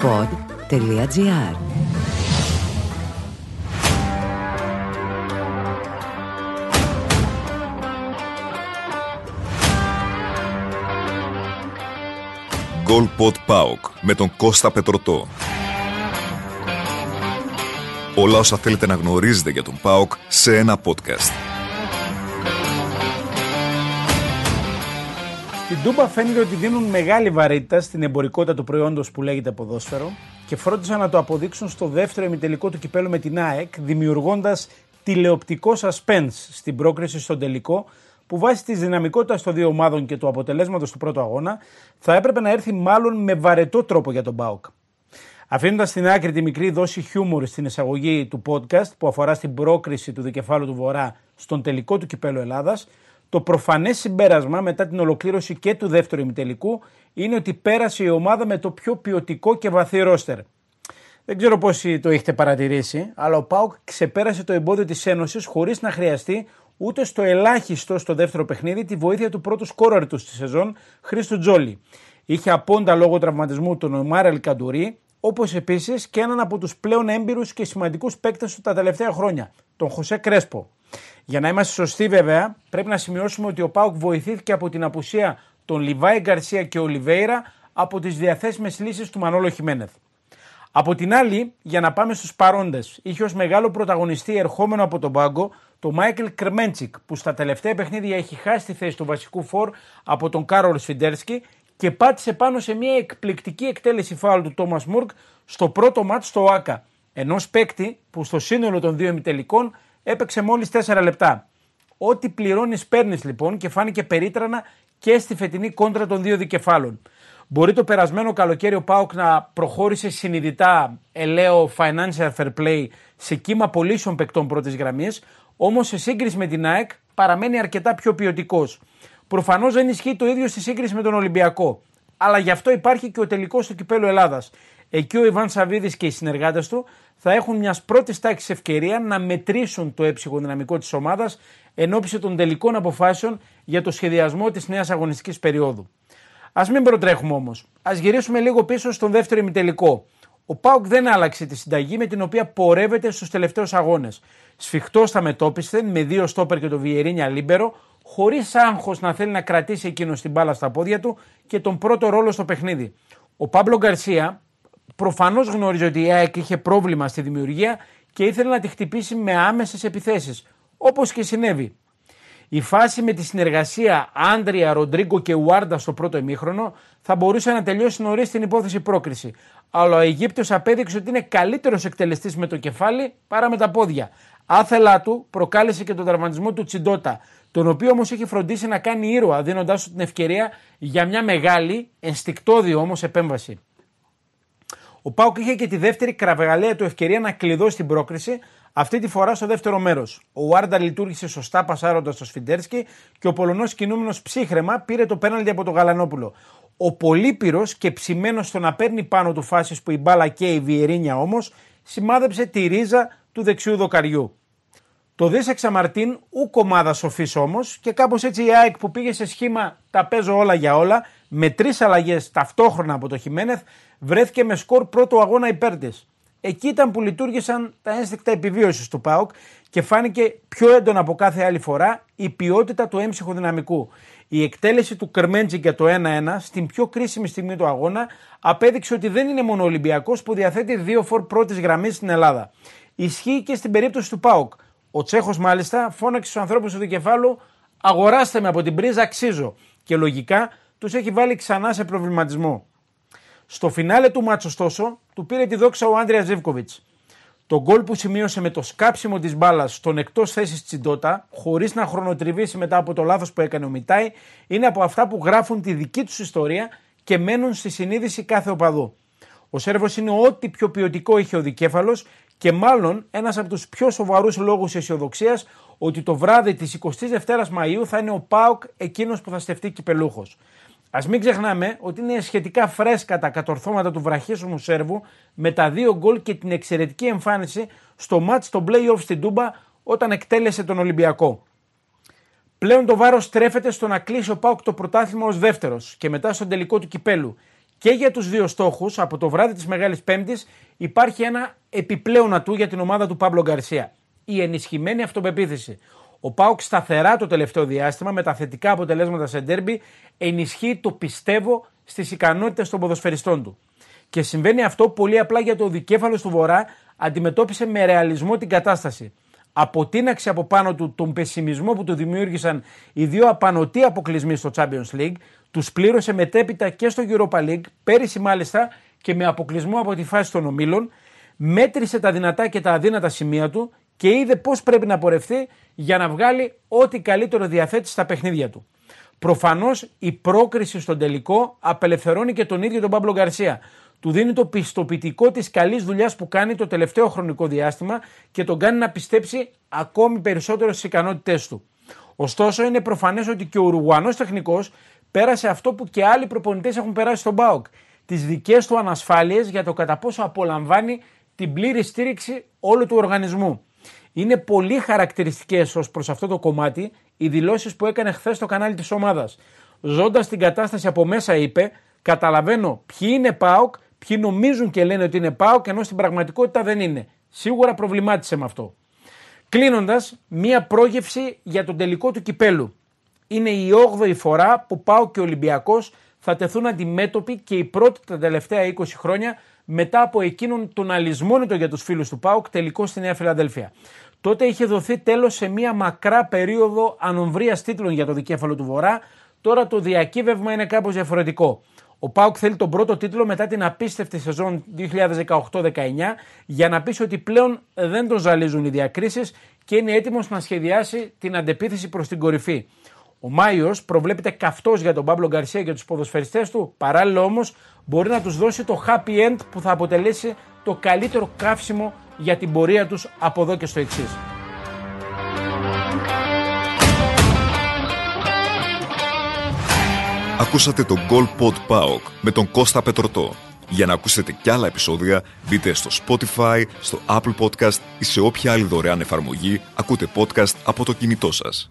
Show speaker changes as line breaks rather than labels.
pod.gr
Goal Pod Pauk με τον Κώστα Πετρωτό. Όλα όσα θέλετε να γνωρίζετε για τον Πάοκ σε ένα podcast.
Στην Τούμπα φαίνεται ότι δίνουν μεγάλη βαρύτητα στην εμπορικότητα του προϊόντος που λέγεται ποδόσφαιρο και φρόντισαν να το αποδείξουν στο δεύτερο ημιτελικό του κυπέλου με την ΑΕΚ, δημιουργώντας τηλεοπτικό suspense στην πρόκριση στον τελικό, που βάσει της δυναμικότητας των δύο ομάδων και του αποτελέσματος του πρώτου αγώνα, θα έπρεπε να έρθει μάλλον με βαρετό τρόπο για τον Μπάουκ. Αφήνοντας στην άκρη τη μικρή δόση χιούμορ στην εισαγωγή του podcast που αφορά στην πρόκριση του δικεφάλου του Βορρά στον τελικό του κυπέλου Ελλάδας, το προφανές συμπέρασμα μετά την ολοκλήρωση και του δεύτερου ημιτελικού είναι ότι πέρασε η ομάδα με το πιο ποιοτικό και βαθύ ρόστερ. Δεν ξέρω πόσοι το έχετε παρατηρήσει, αλλά ο Πάουκ ξεπέρασε το εμπόδιο της Ένωσης χωρίς να χρειαστεί ούτε στο ελάχιστο στο δεύτερο παιχνίδι τη βοήθεια του πρώτου σκόραρ τους στη σεζόν, Χρήστο Τζόλι. Είχε απόντα λόγω τραυματισμού τον Ομάρ Ελκαντουρί, όπως επίσης και έναν από τους πλέον έμπειρους και σημαντικούς παίκτες του τα τελευταία χρόνια, τον Χωσέ Κρέσπο. Για να είμαστε σωστοί, βέβαια, πρέπει να σημειώσουμε ότι ο ΠΑΟΚ βοηθήθηκε από την απουσία των Λιβάι Γκαρσία και Ολιβέιρα από τις διαθέσιμες λύσεις του Μανόλο Χιμένεθ. Από την άλλη, για να πάμε στους παρόντες, είχε ως μεγάλο πρωταγωνιστή ερχόμενο από τον πάγκο το Μάικλ Κρμέντσικ, που στα τελευταία παιχνίδια έχει χάσει τη θέση του βασικού φορ από τον Κάρολ Σφιντέρσκι και πάτησε πάνω σε μια εκπληκτική εκτέλεση φάουλ του Τόμας Μουργκ στο πρώτο ματς στο ΟΑΚΑ. Ενός παίκτη που στο σύνολο των δύο ημιτελικών έπαιξε μόλις 4 λεπτά. Ό,τι πληρώνεις, παίρνεις λοιπόν και φάνηκε περίτρανα και στη φετινή κόντρα των δύο δικεφάλων. Μπορεί το περασμένο καλοκαίρι ο Πάουκ να προχώρησε συνειδητά ελαίο financial fair play σε κύμα πωλήσεων παικτών πρώτης γραμμής, όμως σε σύγκριση με την ΑΕΚ παραμένει αρκετά πιο ποιοτικός. Προφανώς δεν ισχύει το ίδιο στη σύγκριση με τον Ολυμπιακό. Αλλά γι' αυτό υπάρχει και ο τελικός του κυπέλου Ελλάδας. Εκεί ο Ιβάν Σαββίδης και οι συνεργάτες του θα έχουν μια πρώτης τάξης ευκαιρία να μετρήσουν το έμψυχο δυναμικό της ομάδας εν όψει των τελικών αποφάσεων για το σχεδιασμό της νέας αγωνιστικής περίοδου. Ας μην προτρέχουμε όμως. Ας γυρίσουμε λίγο πίσω στον δεύτερο ημιτελικό. Ο ΠΑΟΚ δεν άλλαξε τη συνταγή με την οποία πορεύεται στους τελευταίους αγώνες. Σφιχτός στα μετόπισθεν με δύο στόπερ και το Βιεΐρίνια λίμπερο, χωρίς άγχος να θέλει να κρατήσει εκείνος την μπάλα στα πόδια του και τον πρώτο ρόλο στο παιχνίδι. Ο Πάμπλο Γκαρσία προφανώς γνώριζε ότι η ΑΕΚ είχε πρόβλημα στη δημιουργία και ήθελε να τη χτυπήσει με άμεσες επιθέσεις, όπως και συνέβη. Η φάση με τη συνεργασία Άντρια, Ροντρίγκο και Ουάρντα στο πρώτο ημίχρονο θα μπορούσε να τελειώσει νωρίς την υπόθεση πρόκριση. Αλλά ο Αιγύπτιος απέδειξε ότι είναι καλύτερος εκτελεστής με το κεφάλι παρά με τα πόδια. Άθελά του προκάλεσε και τον τραυματισμό του Τσιντότα, τον οποίο όμως είχε φροντίσει να κάνει ήρωα, δίνοντάς του την ευκαιρία για μια μεγάλη, ενστικτόδη όμως επέμβαση. Ο Πάουκ είχε και τη δεύτερη κραβεγαλαία του ευκαιρία να κλειδώσει την πρόκριση, αυτή τη φορά στο δεύτερο μέρος. Ο Βάρντα λειτουργήσε σωστά πασάροντας στο Σφιντέρσκι και ο Πολωνός κινούμενος ψύχρεμα πήρε το πέναλτι από τον Γαλανόπουλο. Ο Πολύπυρος και ψημένος στο να παίρνει πάνω του φάσεις που η μπάλα και η Βιερίνια όμως σημάδεψε τη ρίζα του δεξιού δοκαριού. Το Δίσεξα Εξαμαρτίν, ου κομμάδα σοφής όμως, και κάπως έτσι η ΑΕΚ που πήγε σε σχήμα τα παίζω όλα για όλα, με τρεις αλλαγές ταυτόχρονα από το Χιμένεθ, βρέθηκε με σκορ πρώτο αγώνα υπέρ της. Εκεί ήταν που λειτουργήσαν τα ένστικτα επιβίωσης του ΠΑΟΚ και φάνηκε πιο έντονα από κάθε άλλη φορά η ποιότητα του έμψυχου δυναμικού. Η εκτέλεση του Κερμέντζη για το 1-1 στην πιο κρίσιμη στιγμή του αγώνα απέδειξε ότι δεν είναι μόνο ο Ολυμπιακός που διαθέτει δύο φορ πρώτης γραμμής στην Ελλάδα. Ισχύει και στην περίπτωση του ΠΑΟΚ. Ο Τσέχος μάλιστα φώναξε στους ανθρώπους του δικεφάλου: Αγοράστε με από την πρίζα, αξίζω. Και λογικά τους έχει βάλει ξανά σε προβληματισμό. Στο φινάλε του μάτσο, ωστόσο, του πήρε τη δόξα ο Άντρια Ζεύκοβιτς. Το γκολ που σημείωσε με το σκάψιμο της μπάλας στον εκτός θέσης Τσιντότα, χωρίς να χρονοτριβήσει μετά από το λάθος που έκανε ο Μιτάη, είναι από αυτά που γράφουν τη δική τους ιστορία και μένουν στη συνείδηση κάθε οπαδού. Ο Σέρβος είναι ό,τι πιο ποιοτικό είχε ο δικέφαλος και μάλλον ένας από τους πιο σοβαρούς λόγους αισιοδοξίας ότι το βράδυ της 22η Μαου θα είναι ο Πάοκ εκείνος που θα στεφτεί κυπελούχος. Α μην ξεχνάμε ότι είναι σχετικά φρέσκα τα κατορθώματα του βραχίσιμου Σέρβου με τα δύο γκολ και την εξαιρετική εμφάνιση στο μάτς στο play-off στην Τούμπα όταν εκτέλεσε τον Ολυμπιακό. Πλέον το βάρος στρέφεται στο να κλείσει ο Πάουκ το πρωτάθλημα ως δεύτερος και μετά στον τελικό του κυπέλου. Και για τους δύο στόχους, από το βράδυ της Μεγάλης Πέμπτης, υπάρχει ένα επιπλέον ατού για την ομάδα του Παύλο Γκαρσία. Η ενισχυμένη αυτοπεποίθηση. Ο Πάουκ σταθερά το τελευταίο διάστημα με τα θετικά αποτελέσματα σε ντέρμπι ενισχύει το πιστεύω στις ικανότητες των ποδοσφαιριστών του. Και συμβαίνει αυτό πολύ απλά γιατί ο δικέφαλος του Βορρά αντιμετώπισε με ρεαλισμό την κατάσταση. Αποτείναξε από πάνω του τον πεσημισμό που του δημιούργησαν οι δύο απανοτοί αποκλεισμοί στο Champions League, τους πλήρωσε μετέπειτα και στο Europa League, πέρυσι μάλιστα και με αποκλεισμό από τη φάση των ομίλων, μέτρησε τα δυνατά και τα αδύνατα σημεία του και είδε πώς πρέπει να πορευτεί για να βγάλει ό,τι καλύτερο διαθέτει στα παιχνίδια του. Προφανώς η πρόκριση στον τελικό απελευθερώνει και τον ίδιο τον Παύλο Γκαρσία. Του δίνει το πιστοποιητικό της καλής δουλειάς που κάνει το τελευταίο χρονικό διάστημα και τον κάνει να πιστέψει ακόμη περισσότερο στις ικανότητές του. Ωστόσο, είναι προφανές ότι και ο Ουρουγουανός τεχνικός πέρασε αυτό που και άλλοι προπονητές έχουν περάσει στον Μπάουκ. Τις δικές του ανασφάλειες για το κατά πόσο απολαμβάνει την πλήρη στήριξη όλου του οργανισμού. Είναι πολύ χαρακτηριστικές ως προς αυτό το κομμάτι οι δηλώσεις που έκανε χθες στο κανάλι της ομάδας. Ζώντας την κατάσταση από μέσα, είπε: Καταλαβαίνω ποιοι είναι ΠΑΟΚ, ποιοι νομίζουν και λένε ότι είναι ΠΑΟΚ, ενώ στην πραγματικότητα δεν είναι. Σίγουρα προβλημάτισε με αυτό. Κλείνοντας, μία πρόγευση για τον τελικό του κυπέλου. Είναι η 8η φορά που ΠΑΟΚ και ο Ολυμπιακός θα τεθούν αντιμέτωποι και η πρώτη τα τελευταία 20 χρόνια μετά από εκείνον τον αλυσμόνητο για τους φίλους του ΠΑΟΚ τελικό στη Νέα Φιλαδέλφια. Τότε είχε δοθεί τέλος σε μια μακρά περίοδο ανομβρίας τίτλων για το δικέφαλο του Βορρά, τώρα το διακύβευμα είναι κάπως διαφορετικό. Ο Πάουκ θέλει τον πρώτο τίτλο μετά την απίστευτη σεζόν 2018-19 για να πείσει ότι πλέον δεν τον ζαλίζουν οι διακρίσεις και είναι έτοιμος να σχεδιάσει την αντεπίθεση προς την κορυφή. Ο Μάιος προβλέπεται καυτός για τον Παύλο Γκαρσία και τους ποδοσφαιριστές του. Παράλληλα όμως μπορεί να τους δώσει το happy end που θα αποτελέσει το καλύτερο καύσιμο για την πορεία τους από εδώ και στο εξής.
Ακούσατε το Goal Pod Paok με τον Κώστα Πετροτό. Για να ακούσετε κι άλλα επεισόδια, μπείτε στο Spotify, στο Apple Podcast ή σε όποια άλλη δωρεάν εφαρμογή ακούτε podcast από το κινητό σας.